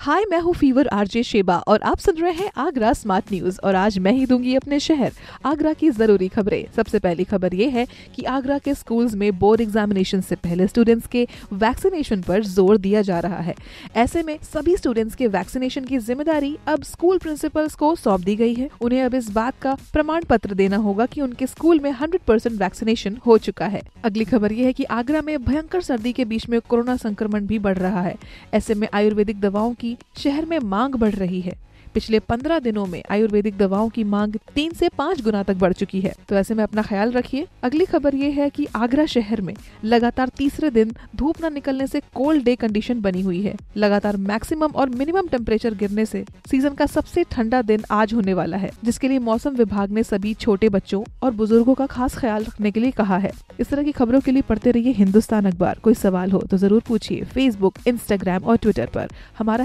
हाय मैं हूँ fever RJ Sheba और आप सुन रहे हैं आगरा स्मार्ट न्यूज़ और आज मैं ही दूँगी अपने शहर, आगरा की ज़रूरी खबरें। सबसे पहली खबर ये है कि आगरा के स्कूल्स में बोर्ड एग्जामिनेशन से पहले स्टूडेंट्स के वैक्सीनेशन पर ज़ोर दिया जा रहा है। ऐसे में सभी स्टूडेंट्स के वैक्सीनेशन की ज़िम्मेदारी अब स्कूल प्रिंसिपल्स को सौंप दी गई है। उन्हें अब इस बात का प्रमाण पत्र देना होगा की उनके स्कूल में हंड्रेड वैक्सीनेशन हो चुका है। अगली खबर ये है की आगरा में भयंकर सर्दी के बीच में कोरोना संक्रमण भी बढ़ रहा है। ऐसे में आयुर्वेदिक दवाओं की शहर में मांग बढ़ रही है। पिछले पंद्रह दिनों में आयुर्वेदिक दवाओं की मांग तीन से पाँच गुना तक बढ़ चुकी है। तो ऐसे में अपना ख्याल रखिए। अगली खबर ये है कि आगरा शहर में लगातार तीसरे दिन धूप न निकलने से कोल्ड डे कंडीशन बनी हुई है। लगातार मैक्सिमम और मिनिमम टेम्परेचर गिरने से सीज़न का सबसे ठंडा दिन आज होने वाला है, जिसके लिए मौसम विभाग ने सभी छोटे बच्चों और बुज़ुर्गों का खास ख्याल रखने के लिए कहा है। इस तरह की खबरों के लिए पढ़ते रहिए हिंदुस्तान अखबार। कोई सवाल हो तो ज़रूर पूछिए फेसबुक इंस्टाग्राम और ट्विटर पर। हमारा